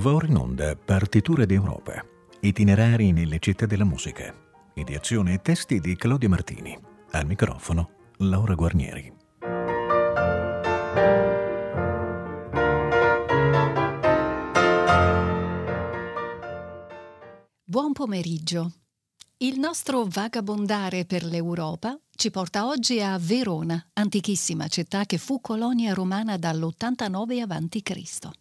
Va in onda Partiture d'Europa, itinerari nelle città della musica. Ideazione e testi di Claudio Martini. Al microfono Laura Guarnieri. Buon pomeriggio. Il nostro vagabondare per l'Europa ci porta oggi a Verona, antichissima città che fu colonia romana dall'89 a.C.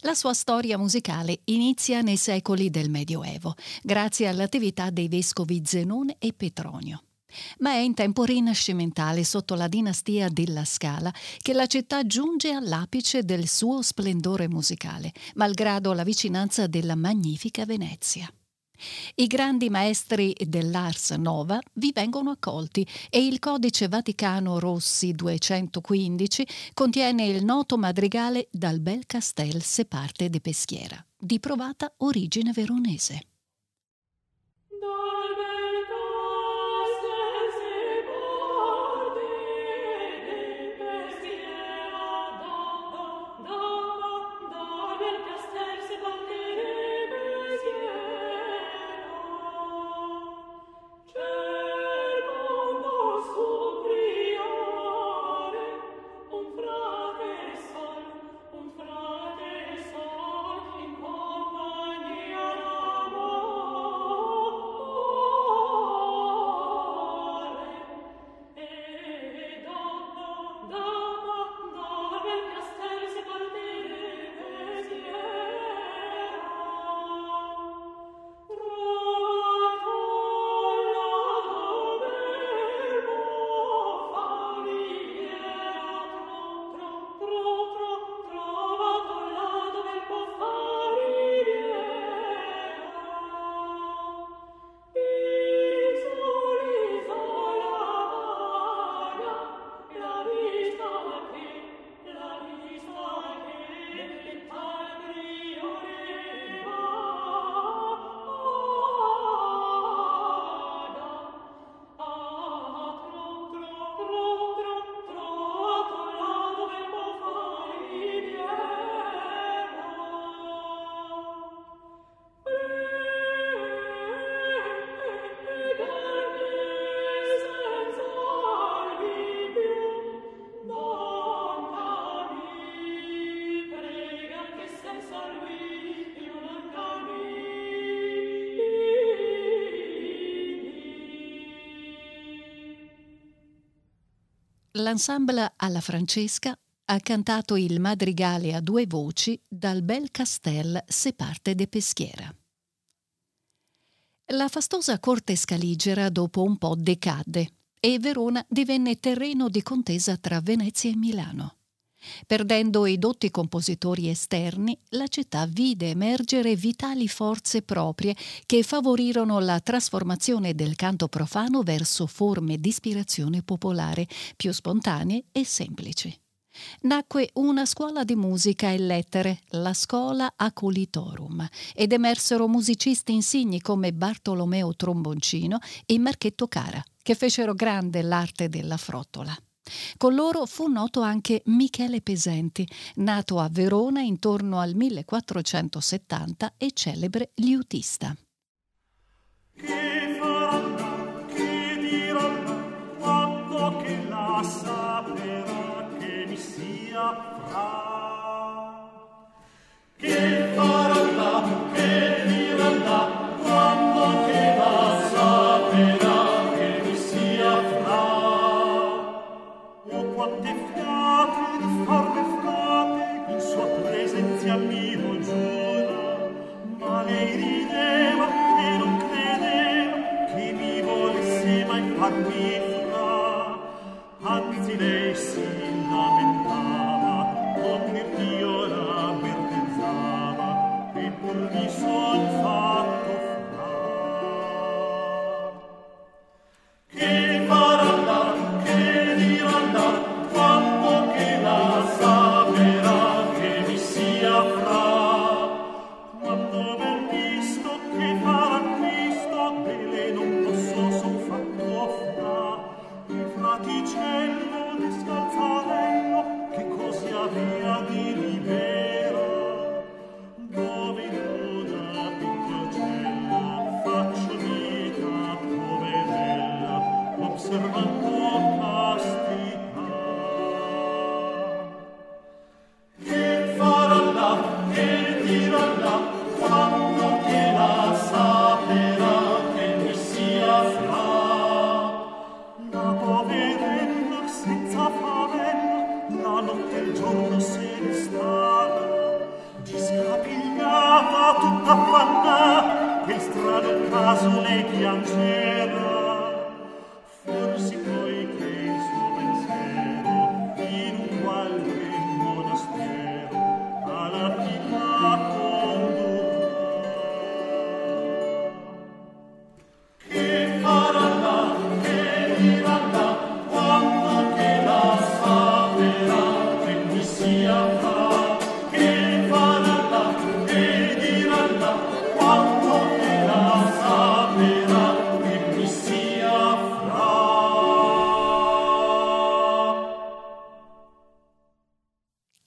La sua storia musicale inizia nei secoli del Medioevo, grazie all'attività dei vescovi Zenone e Petronio. Ma è in tempo rinascimentale, sotto la dinastia della Scala, che la città giunge all'apice del suo splendore musicale, malgrado la vicinanza della magnifica Venezia. I grandi maestri dell'Ars Nova vi vengono accolti e il Codice Vaticano Rossi 215 contiene il noto madrigale Dal bel castel se parte de Peschiera, di provata origine veronese. L'ensemble alla Francesca ha cantato il madrigale a due voci dal bel castel se parte de Peschiera. La fastosa corte scaligera dopo un po' decadde e Verona divenne terreno di contesa tra Venezia e Milano. Perdendo i dotti compositori esterni, la città vide emergere vitali forze proprie che favorirono la trasformazione del canto profano verso forme di ispirazione popolare più spontanee e semplici. Nacque una scuola di musica e lettere, la Scola Acolitorum, ed emersero musicisti insigni come Bartolomeo Tromboncino e Marchetto Cara, che fecero grande l'arte della frottola. Con loro fu noto anche Michele Pesenti, nato a Verona intorno al 1470 e celebre liutista. Che faranno, che diranno, quando che la saprà che mi sia fra. Che Amen.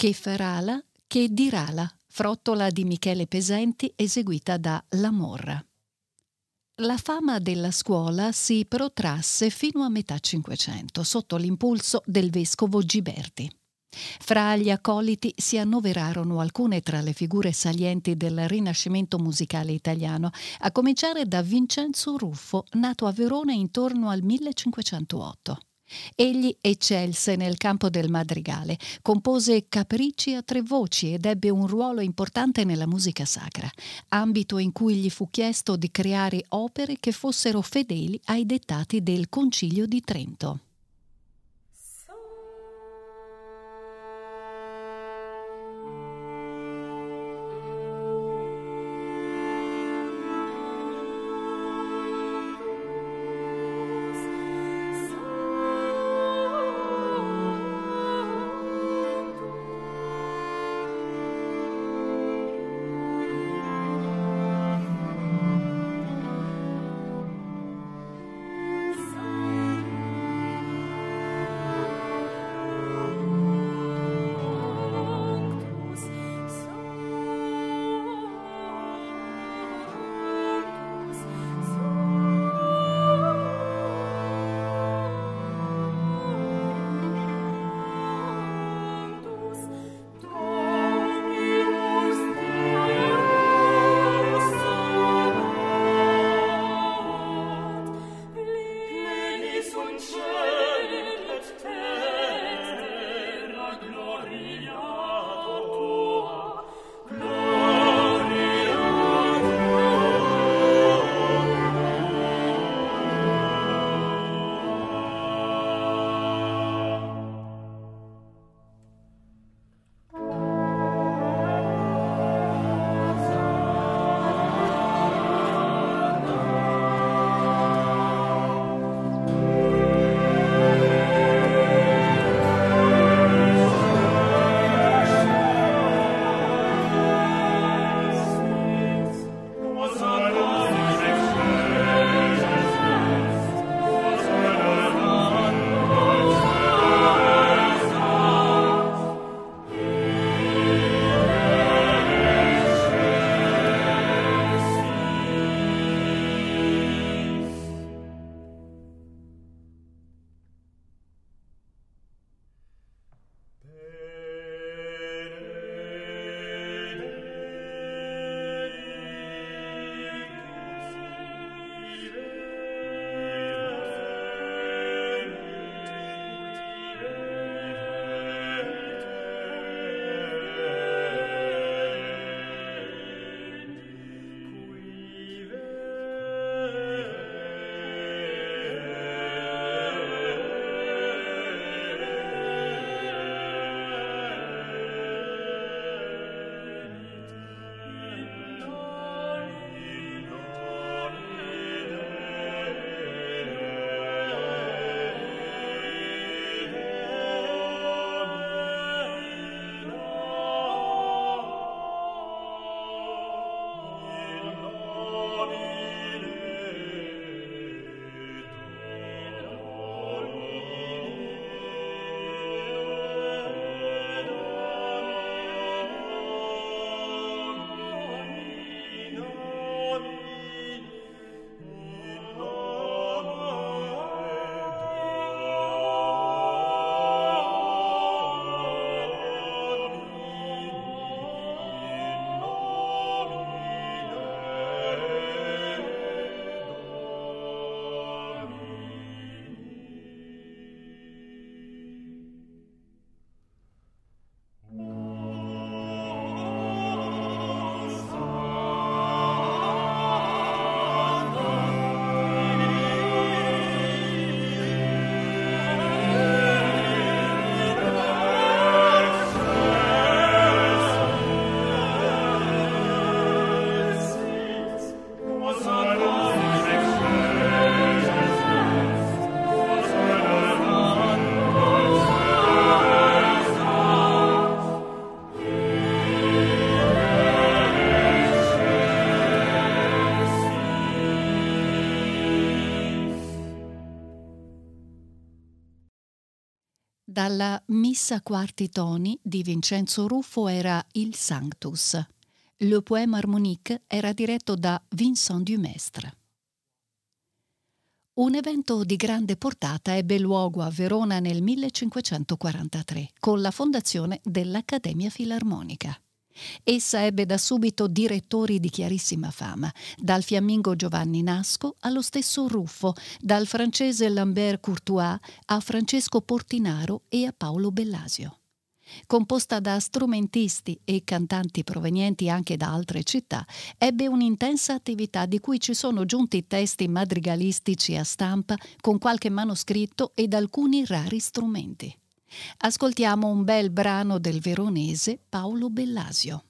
Che farala, che dirala, frottola di Michele Pesenti eseguita da La Morra. La fama della scuola si protrasse fino a metà Cinquecento sotto l'impulso del vescovo Giberti. Fra gli accoliti si annoverarono alcune tra le figure salienti del rinascimento musicale italiano, a cominciare da Vincenzo Ruffo, nato a Verona intorno al 1508. Egli eccelse nel campo del madrigale, compose capricci a tre voci ed ebbe un ruolo importante nella musica sacra, ambito in cui gli fu chiesto di creare opere che fossero fedeli ai dettati del Concilio di Trento. Dalla Missa quarti toni di Vincenzo Ruffo era Il Sanctus. Le Poème Harmonique era diretto da Vincent Dumestre. Un evento di grande portata ebbe luogo a Verona nel 1543 con la fondazione dell'Accademia Filarmonica. Essa ebbe da subito direttori di chiarissima fama, dal fiammingo Giovanni Nasco allo stesso Ruffo, dal francese Lambert Courtois a Francesco Portinaro e a Paolo Bellasio. Composta da strumentisti e cantanti provenienti anche da altre città, ebbe un'intensa attività di cui ci sono giunti testi madrigalistici a stampa con qualche manoscritto ed alcuni rari strumenti. Ascoltiamo un bel brano del veronese Paolo Bellasio.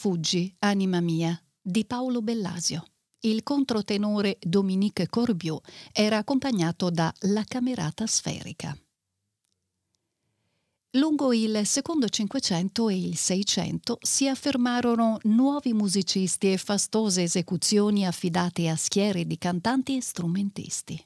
Fuggi, anima mia, di Paolo Bellasio. Il controtenore Dominique Corbiot era accompagnato da La Camerata Sferica. Lungo il secondo Cinquecento e il Seicento si affermarono nuovi musicisti e fastose esecuzioni affidate a schiere di cantanti e strumentisti.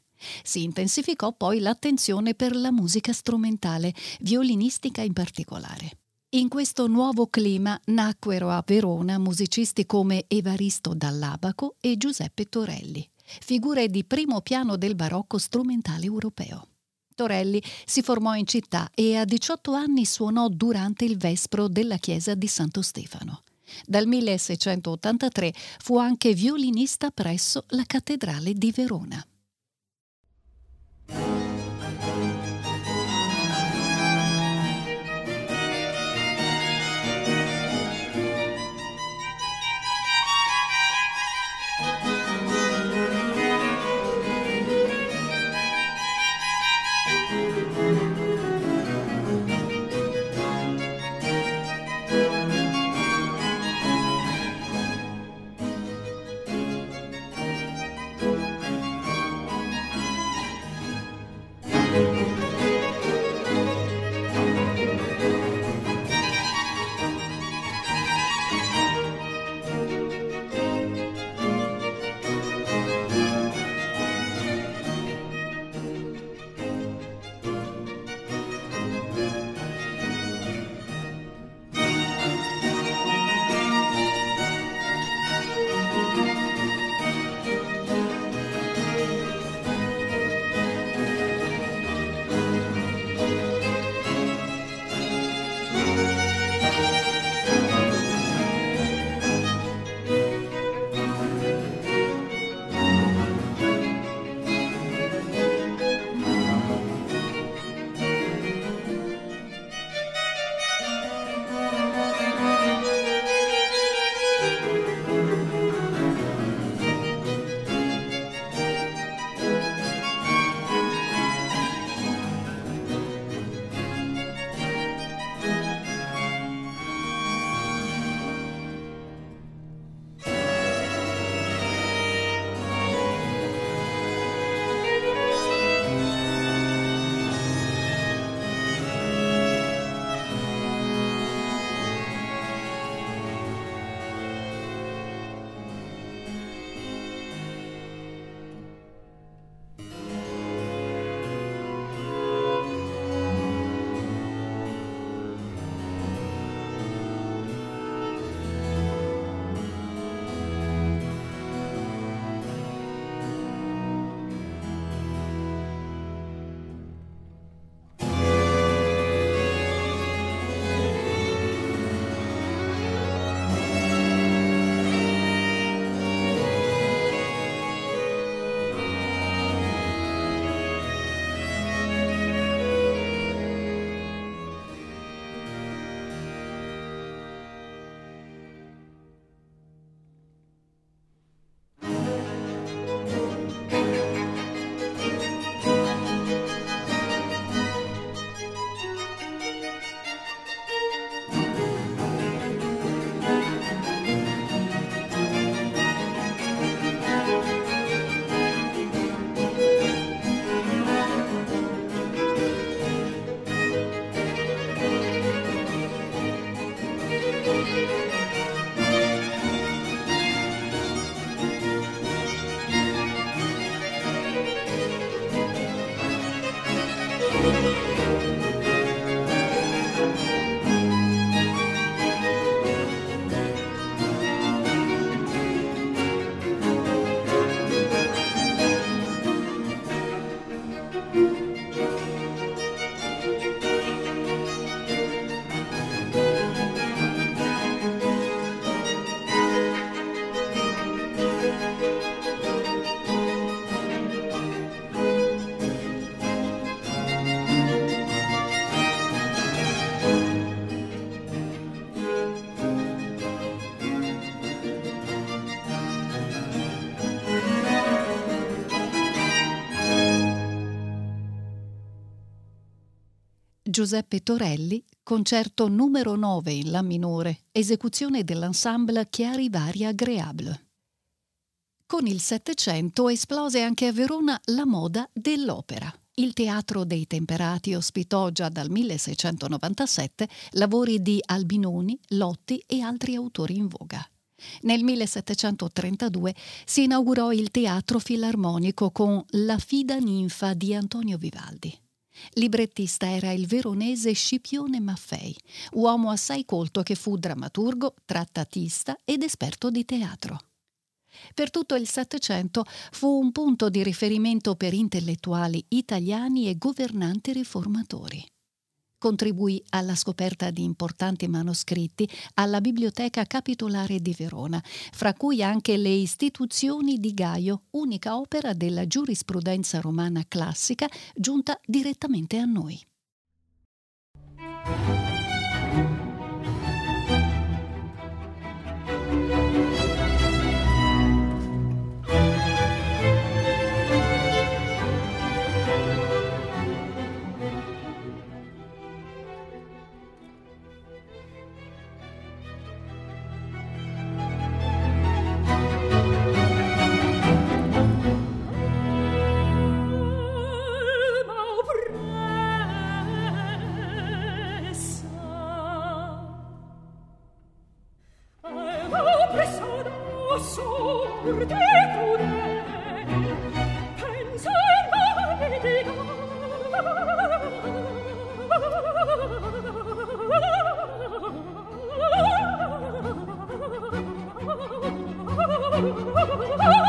Si intensificò poi l'attenzione per la musica strumentale, violinistica in particolare. In questo nuovo clima nacquero a Verona musicisti come Evaristo Dall'Abaco e Giuseppe Torelli, figure di primo piano del barocco strumentale europeo. Torelli si formò in città e a 18 anni suonò durante il vespro della chiesa di Santo Stefano. Dal 1683 fu anche violinista presso la cattedrale di Verona. Giuseppe Torelli, concerto numero 9 in La minore, esecuzione dell'ensemble Chiari Varia Agréable. Con il Settecento esplose anche a Verona la moda dell'opera. Il Teatro dei Temperati ospitò già dal 1697 lavori di Albinoni, Lotti e altri autori in voga. Nel 1732 si inaugurò il Teatro Filarmonico con La Fida Ninfa di Antonio Vivaldi. Librettista era il veronese Scipione Maffei, uomo assai colto che fu drammaturgo, trattatista ed esperto di teatro. Per tutto il Settecento fu un punto di riferimento per intellettuali italiani e governanti riformatori contribuì alla scoperta di importanti manoscritti alla Biblioteca Capitolare di Verona, fra cui anche le istituzioni di Gaio, unica opera della giurisprudenza romana classica giunta direttamente a noi. Oh,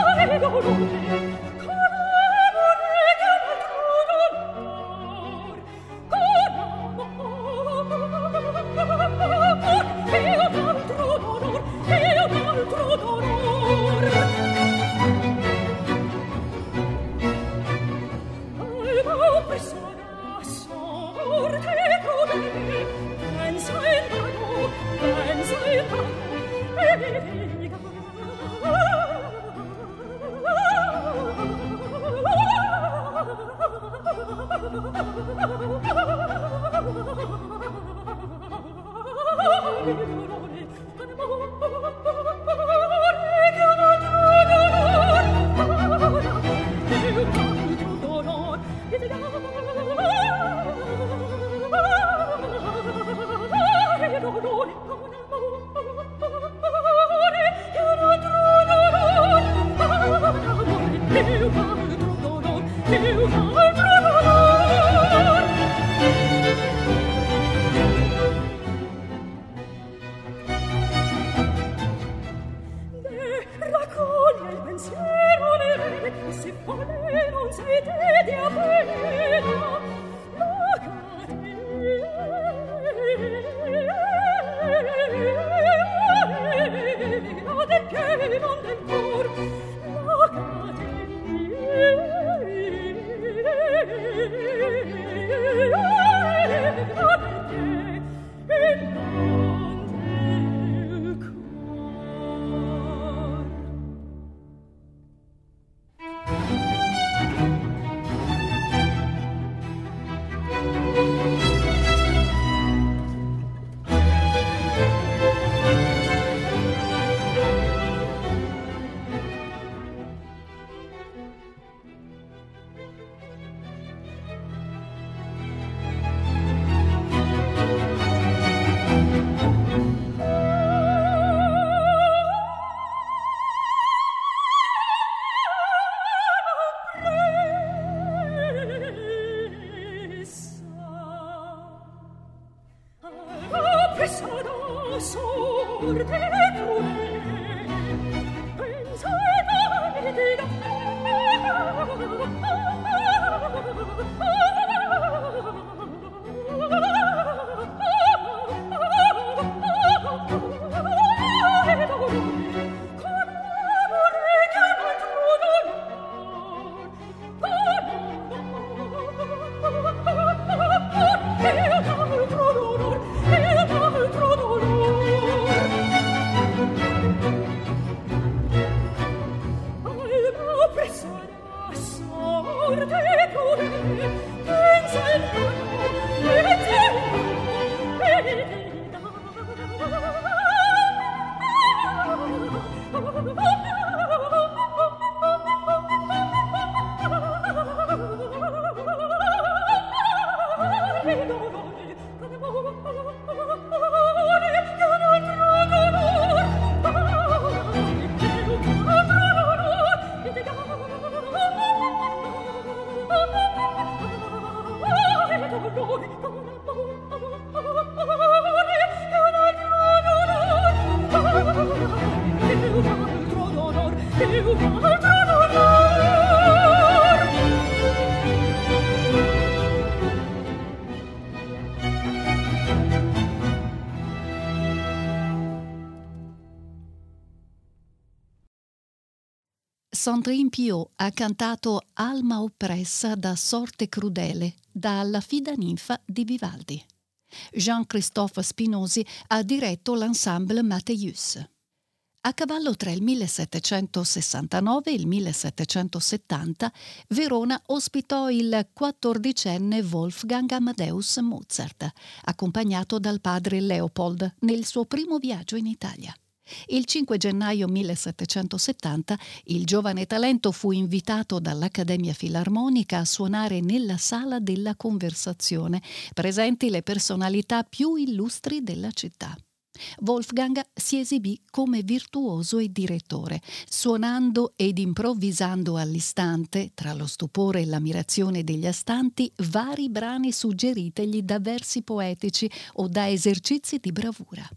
Sandrine Piot ha cantato Alma oppressa da sorte crudele dalla fida ninfa di Vivaldi. Jean-Christophe Spinosi ha diretto l'ensemble Matthäus. A cavallo tra il 1769 e il 1770, Verona ospitò il quattordicenne Wolfgang Amadeus Mozart, accompagnato dal padre Leopold nel suo primo viaggio in Italia. Il 5 gennaio 1770 il giovane talento fu invitato dall'Accademia Filarmonica a suonare nella sala della conversazione, presenti le personalità più illustri della città. Wolfgang si esibì come virtuoso e direttore, suonando ed improvvisando all'istante, tra lo stupore e l'ammirazione degli astanti, vari brani suggeritegli da versi poetici o da esercizi di bravura.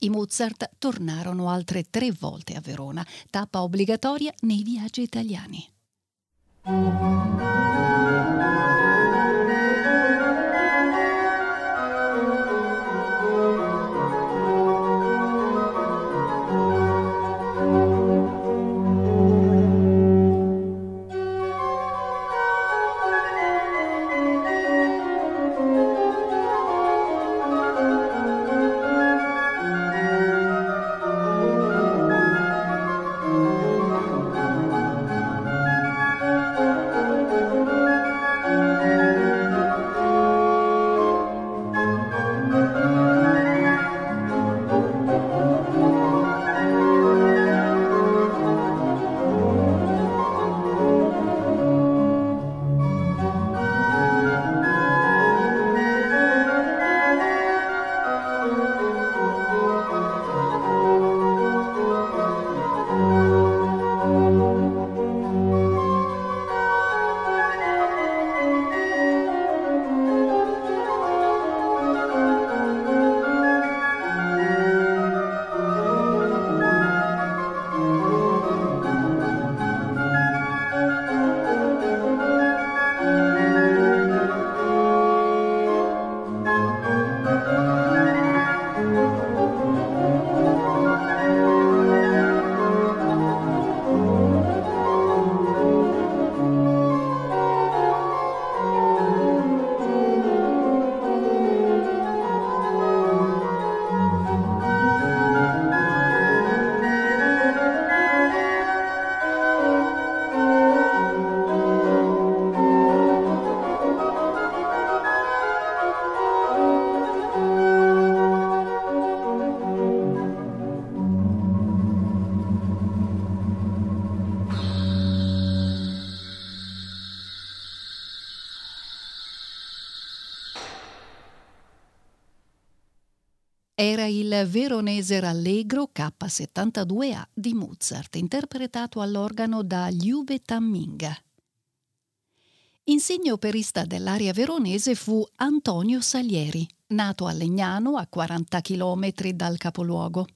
I Mozart tornarono altre tre volte a Verona, tappa obbligatoria nei viaggi italiani. Era il veronese rallegro K72A di Mozart, interpretato all'organo da Liube Tamminga. Insigne operista dell'area veronese fu Antonio Salieri, nato a Legnano a 40 km dal capoluogo.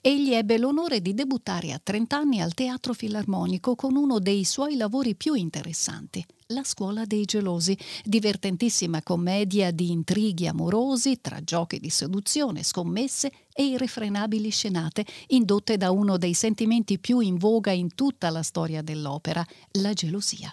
Egli ebbe l'onore di debuttare a 30 anni al Teatro Filarmonico con uno dei suoi lavori più interessanti, La scuola dei gelosi, divertentissima commedia di intrighi amorosi tra giochi di seduzione, scommesse e irrefrenabili scenate, indotte da uno dei sentimenti più in voga in tutta la storia dell'opera, la gelosia.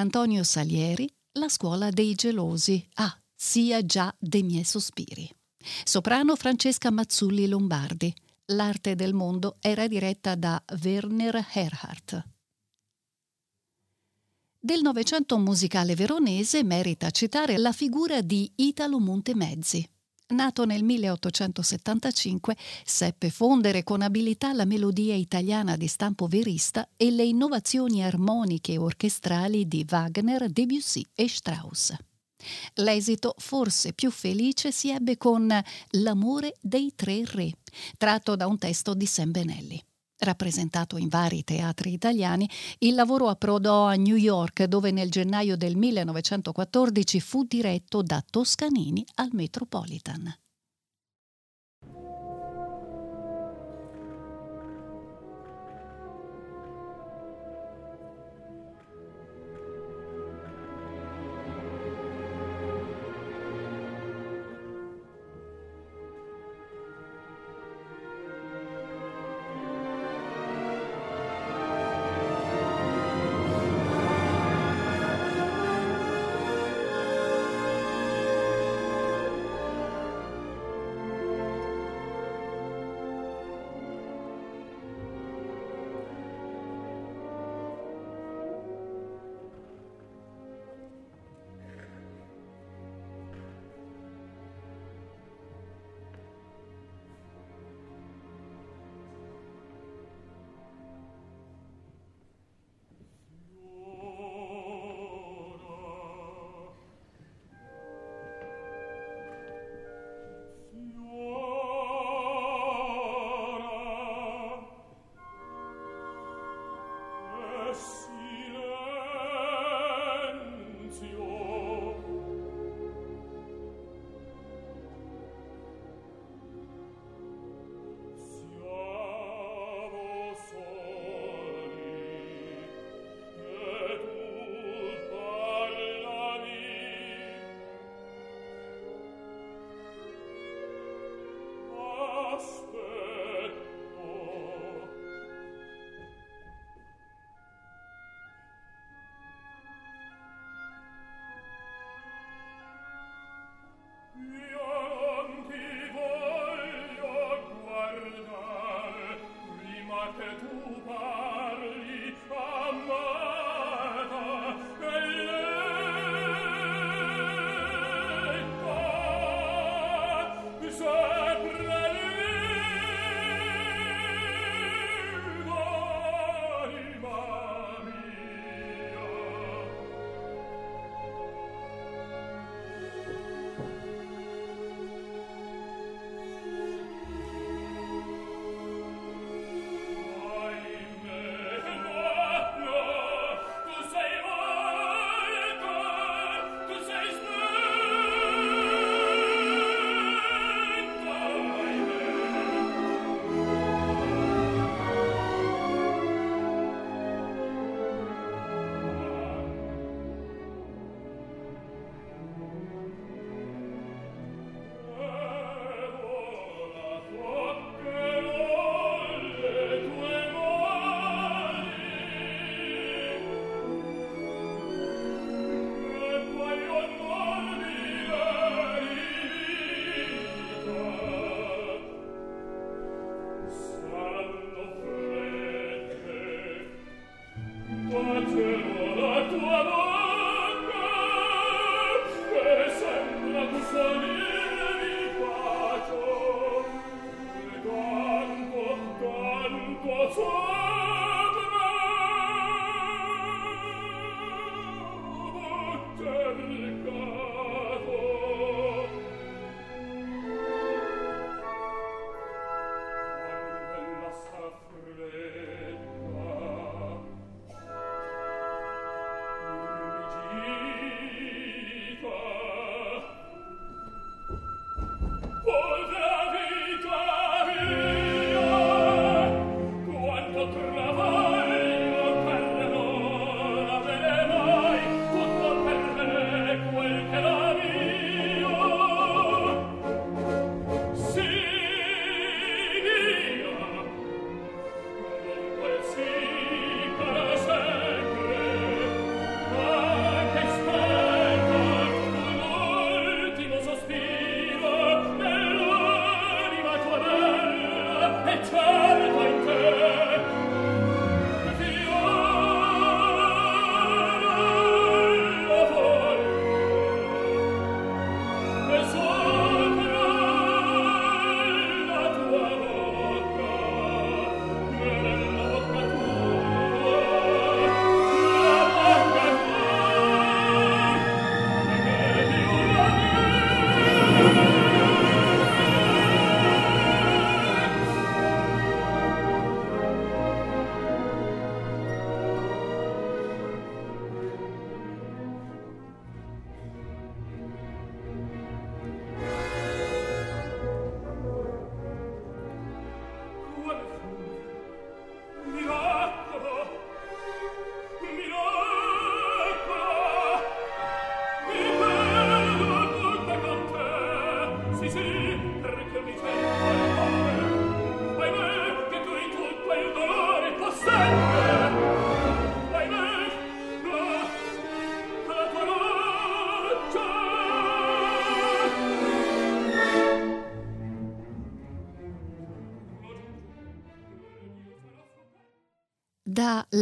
Antonio Salieri, La scuola dei gelosi. Ah, sia già dei miei sospiri. Soprano Francesca Mazzulli Lombardi. L'arte del mondo era diretta da Werner Erhardt. Del Novecento musicale veronese merita citare la figura di Italo Montemezzi, Nato nel 1875, seppe fondere con abilità la melodia italiana di stampo verista e le innovazioni armoniche e orchestrali di Wagner, Debussy e Strauss. L'esito forse più felice si ebbe con L'amore dei tre re, tratto da un testo di Sam Benelli. Rappresentato in vari teatri italiani, il lavoro approdò a New York dove nel gennaio del 1914 fu diretto da Toscanini al Metropolitan.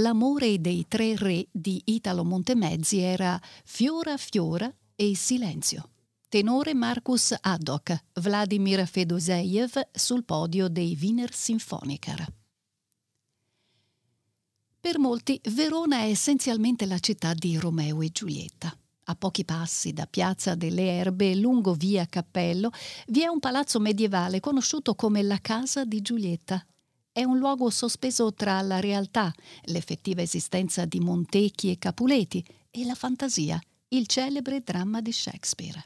L'amore dei tre re di Italo Montemezzi era Fiora Fiora e Silenzio. Tenore Marcus Haddock, Vladimir Fedoseev sul podio dei Wiener Symphoniker. Per molti Verona è essenzialmente la città di Romeo e Giulietta. A pochi passi da Piazza delle Erbe, lungo via Cappello, vi è un palazzo medievale conosciuto come la Casa di Giulietta. È un luogo sospeso tra la realtà, l'effettiva esistenza di Montecchi e Capuleti, e la fantasia, il celebre dramma di Shakespeare.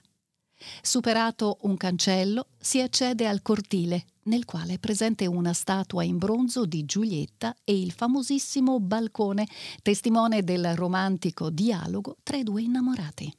Superato un cancello, si accede al cortile, nel quale è presente una statua in bronzo di Giulietta e il famosissimo balcone, testimone del romantico dialogo tra i due innamorati.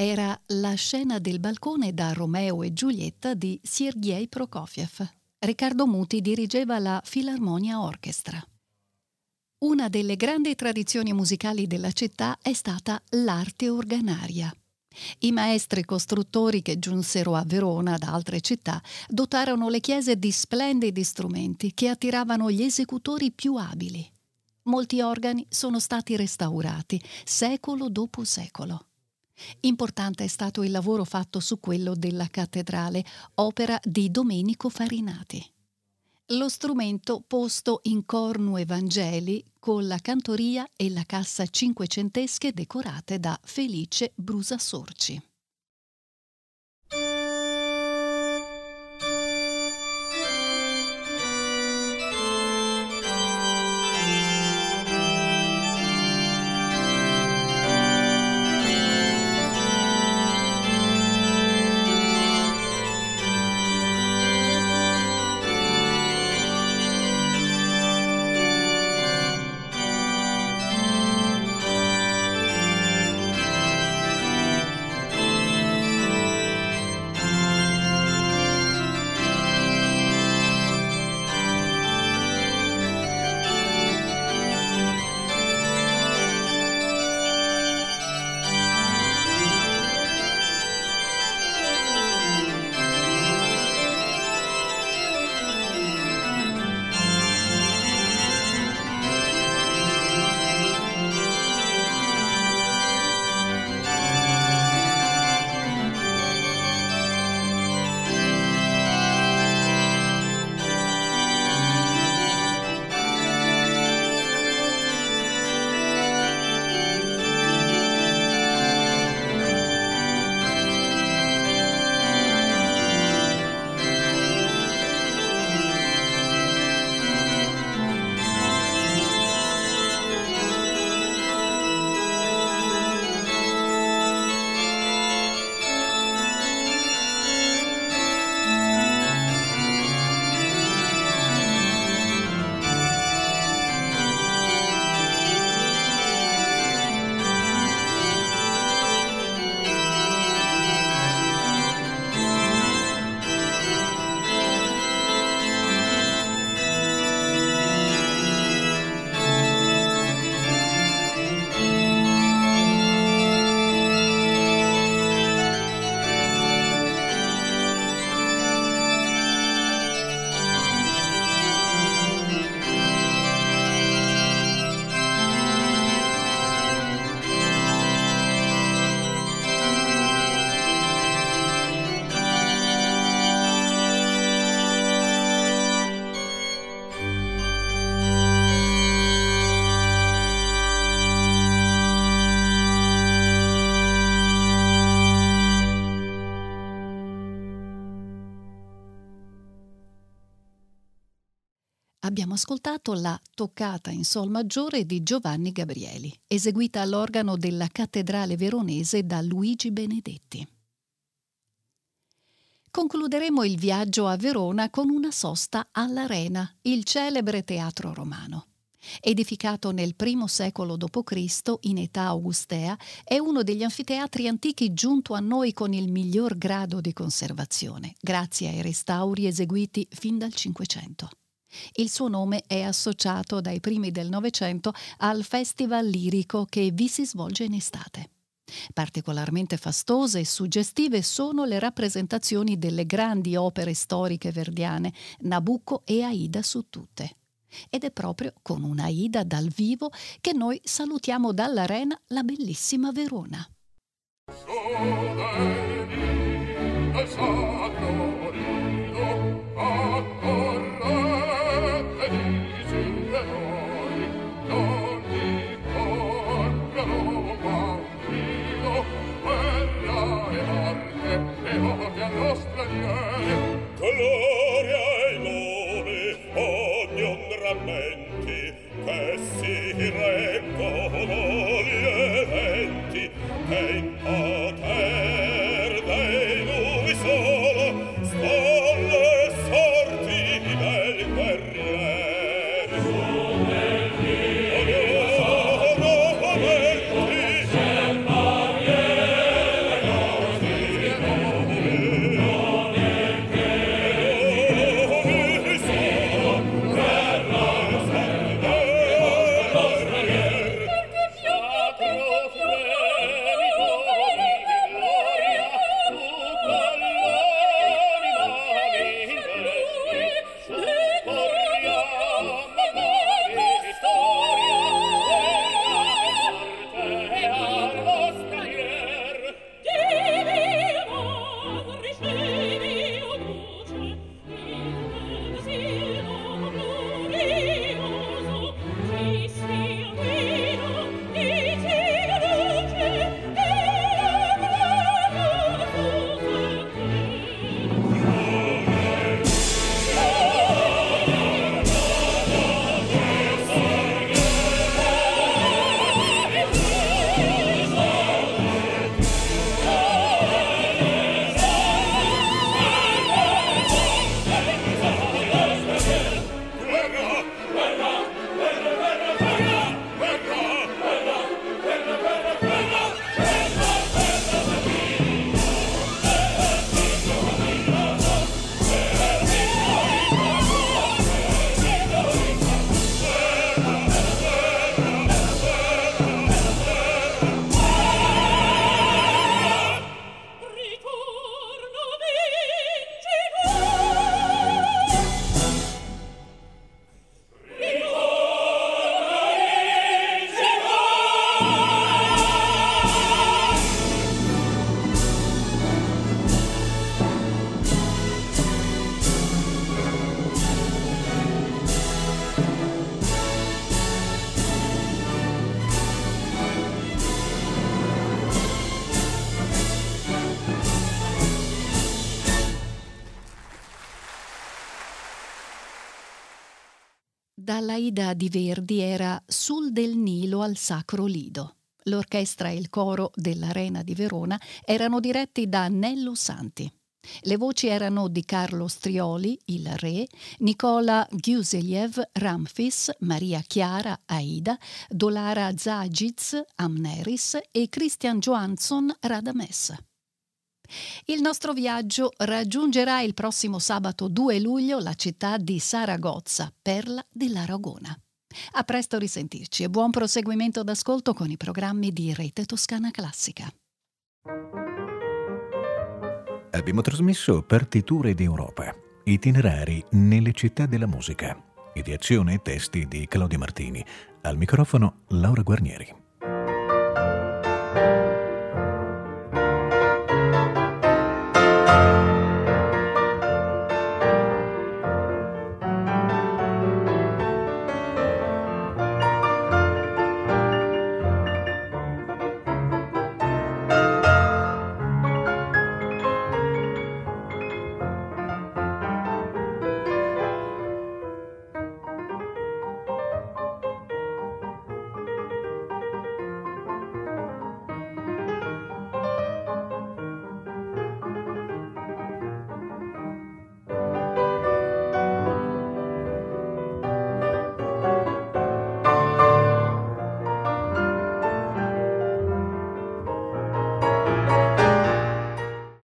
Era la scena del balcone da Romeo e Giulietta di Sergei Prokofiev. Riccardo Muti dirigeva la Filarmonia Orchestra. Una delle grandi tradizioni musicali della città è stata l'arte organaria. I maestri costruttori che giunsero a Verona da altre città dotarono le chiese di splendidi strumenti che attiravano gli esecutori più abili. Molti organi sono stati restaurati secolo dopo secolo. Importante è stato il lavoro fatto su quello della cattedrale, opera di Domenico Farinati. Lo strumento posto in cornu evangeli con la cantoria e la cassa cinquecentesche decorate da Felice Brusa ascoltato la Toccata in Sol maggiore di Giovanni Gabrieli, eseguita all'organo della Cattedrale Veronese da Luigi Benedetti. Concluderemo il viaggio a Verona con una sosta all'Arena, il celebre teatro romano. Edificato nel I secolo d.C. in età augustea, è uno degli anfiteatri antichi giunto a noi con il miglior grado di conservazione, grazie ai restauri eseguiti fin dal Cinquecento. Il suo nome è associato dai primi del Novecento al festival lirico che vi si svolge in estate. Particolarmente fastose e suggestive sono le rappresentazioni delle grandi opere storiche verdiane, Nabucco e Aida su tutte. Ed è proprio con una Aida dal vivo che noi salutiamo dall'arena la bellissima Verona. Lord. dall'Aida di Verdi era Sul del Nilo al Sacro Lido. L'orchestra e il coro dell'Arena di Verona erano diretti da Nello Santi. Le voci erano di Carlo Strioli, il re, Nicola Ghuseliev, Ramfis, Maria Chiara, Aida, Dolara Zagiz, Amneris e Christian Johansson, Radames. Il nostro viaggio raggiungerà il prossimo sabato 2 luglio la città di Saragozza, perla dell'Aragona. A presto risentirci e buon proseguimento d'ascolto con i programmi di Rete Toscana Classica. Abbiamo trasmesso Partiture d'Europa, itinerari nelle città della musica, ideazione e testi di Claudio Martini. Al microfono Laura Guarnieri. Bye.